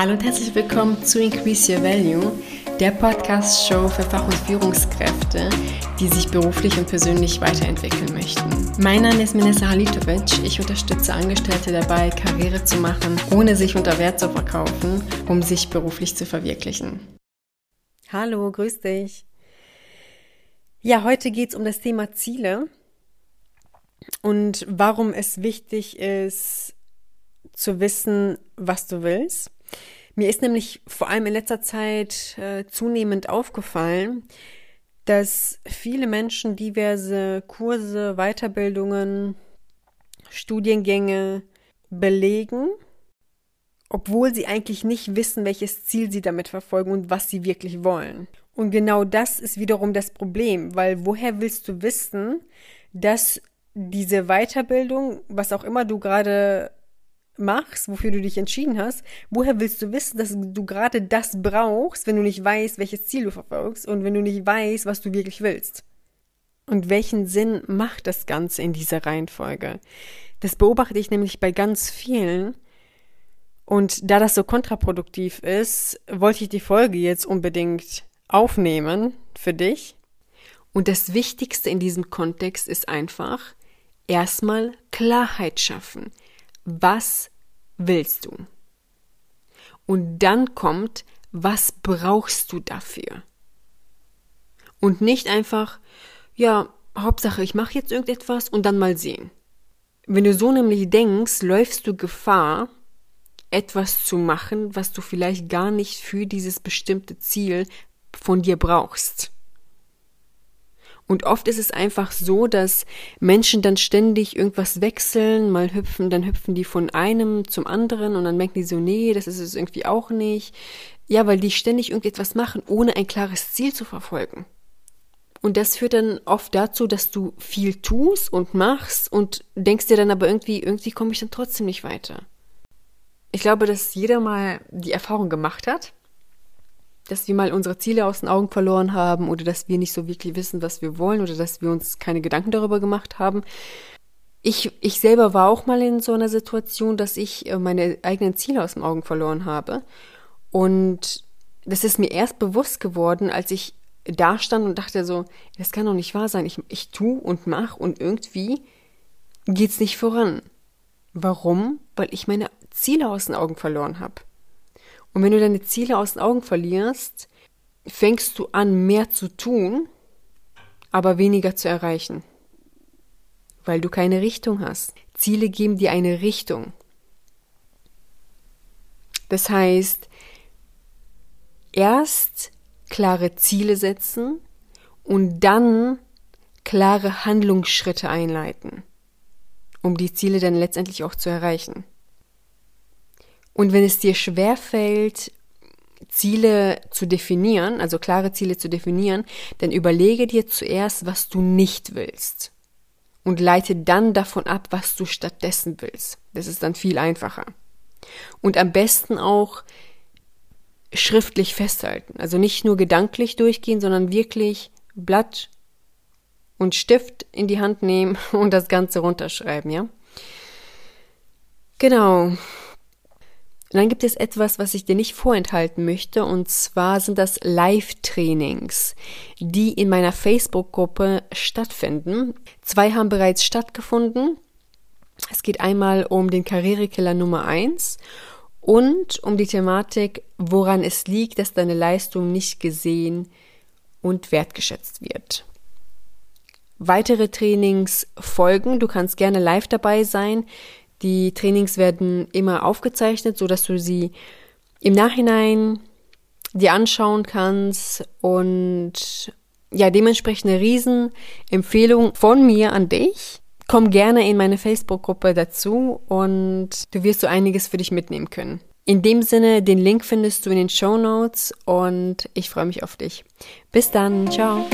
Hallo und herzlich willkommen zu Increase Your Value, der Podcast-Show für Fach- und Führungskräfte, die sich beruflich und persönlich weiterentwickeln möchten. Mein Name ist Minessa Halitovic. Ich unterstütze Angestellte dabei, Karriere zu machen, ohne sich unter Wert zu verkaufen, um sich beruflich zu verwirklichen. Hallo, grüß dich. Ja, heute geht es um das Thema Ziele und warum es wichtig ist, zu wissen, was du willst. Mir ist nämlich vor allem in letzter Zeit äh, zunehmend aufgefallen, dass viele Menschen diverse Kurse, Weiterbildungen, Studiengänge belegen, obwohl sie eigentlich nicht wissen, welches Ziel sie damit verfolgen und was sie wirklich wollen. Und genau das ist wiederum das Problem, weil woher willst du wissen, dass diese Weiterbildung, was auch immer du gerade machst, wofür du dich entschieden hast, woher willst du wissen, dass du gerade das brauchst, wenn du nicht weißt, welches Ziel du verfolgst und wenn du nicht weißt, was du wirklich willst? Und welchen Sinn macht das Ganze in dieser Reihenfolge? Das beobachte ich nämlich bei ganz vielen. Und da das so kontraproduktiv ist, wollte ich die Folge jetzt unbedingt aufnehmen für dich. Und das Wichtigste in diesem Kontext ist einfach erstmal Klarheit schaffen. Was willst du? Und dann kommt, was brauchst du dafür? Und nicht einfach, ja, Hauptsache, ich mache jetzt irgendetwas und dann mal sehen. Wenn du so nämlich denkst, läufst du Gefahr, etwas zu machen, was du vielleicht gar nicht für dieses bestimmte Ziel von dir brauchst. Und oft ist es einfach so, dass Menschen dann ständig irgendwas wechseln, mal hüpfen, dann hüpfen die von einem zum anderen und dann merken die so, nee, das ist es irgendwie auch nicht. Ja, weil die ständig irgendetwas machen, ohne ein klares Ziel zu verfolgen. Und das führt dann oft dazu, dass du viel tust und machst und denkst dir dann aber irgendwie, irgendwie komme ich dann trotzdem nicht weiter. Ich glaube, dass jeder mal die Erfahrung gemacht hat, dass wir mal unsere Ziele aus den Augen verloren haben oder dass wir nicht so wirklich wissen, was wir wollen oder dass wir uns keine Gedanken darüber gemacht haben. Ich, ich selber war auch mal in so einer Situation, dass ich äh, meine eigenen Ziele aus den Augen verloren habe. Und das ist mir erst bewusst geworden, als ich da stand und dachte so, das kann doch nicht wahr sein. Ich, ich tu und mach und irgendwie geht's nicht voran. Warum? Weil ich meine Ziele aus den Augen verloren habe. Und wenn du deine Ziele aus den Augen verlierst, fängst du an, mehr zu tun, aber weniger zu erreichen. Weil du keine Richtung hast. Ziele geben dir eine Richtung. Das heißt, erst klare Ziele setzen und dann klare Handlungsschritte einleiten, um die Ziele dann letztendlich auch zu erreichen. Und wenn es dir schwerfällt, Ziele zu definieren, also klare Ziele zu definieren, dann überlege dir zuerst, was du nicht willst. Und leite dann davon ab, was du stattdessen willst. Das ist dann viel einfacher. Und am besten auch schriftlich festhalten. Also nicht nur gedanklich durchgehen, sondern wirklich Blatt und Stift in die Hand nehmen und das Ganze runterschreiben, ja? Genau. Und dann gibt es etwas, was ich dir nicht vorenthalten möchte, und zwar sind das Live-Trainings, die in meiner Facebook-Gruppe stattfinden. Zwei haben bereits stattgefunden. Es geht einmal um den Karrierekiller Nummer eins und um die Thematik, woran es liegt, dass deine Leistung nicht gesehen und wertgeschätzt wird. Weitere Trainings folgen. Du kannst gerne live dabei sein. Die Trainings werden immer aufgezeichnet, so dass du sie im Nachhinein dir anschauen kannst und ja, dementsprechend eine Riesenempfehlung von mir an dich. Komm gerne in meine Facebook-Gruppe dazu und du wirst so einiges für dich mitnehmen können. In dem Sinne, den Link findest du in den Show Notes und ich freue mich auf dich. Bis dann, ciao.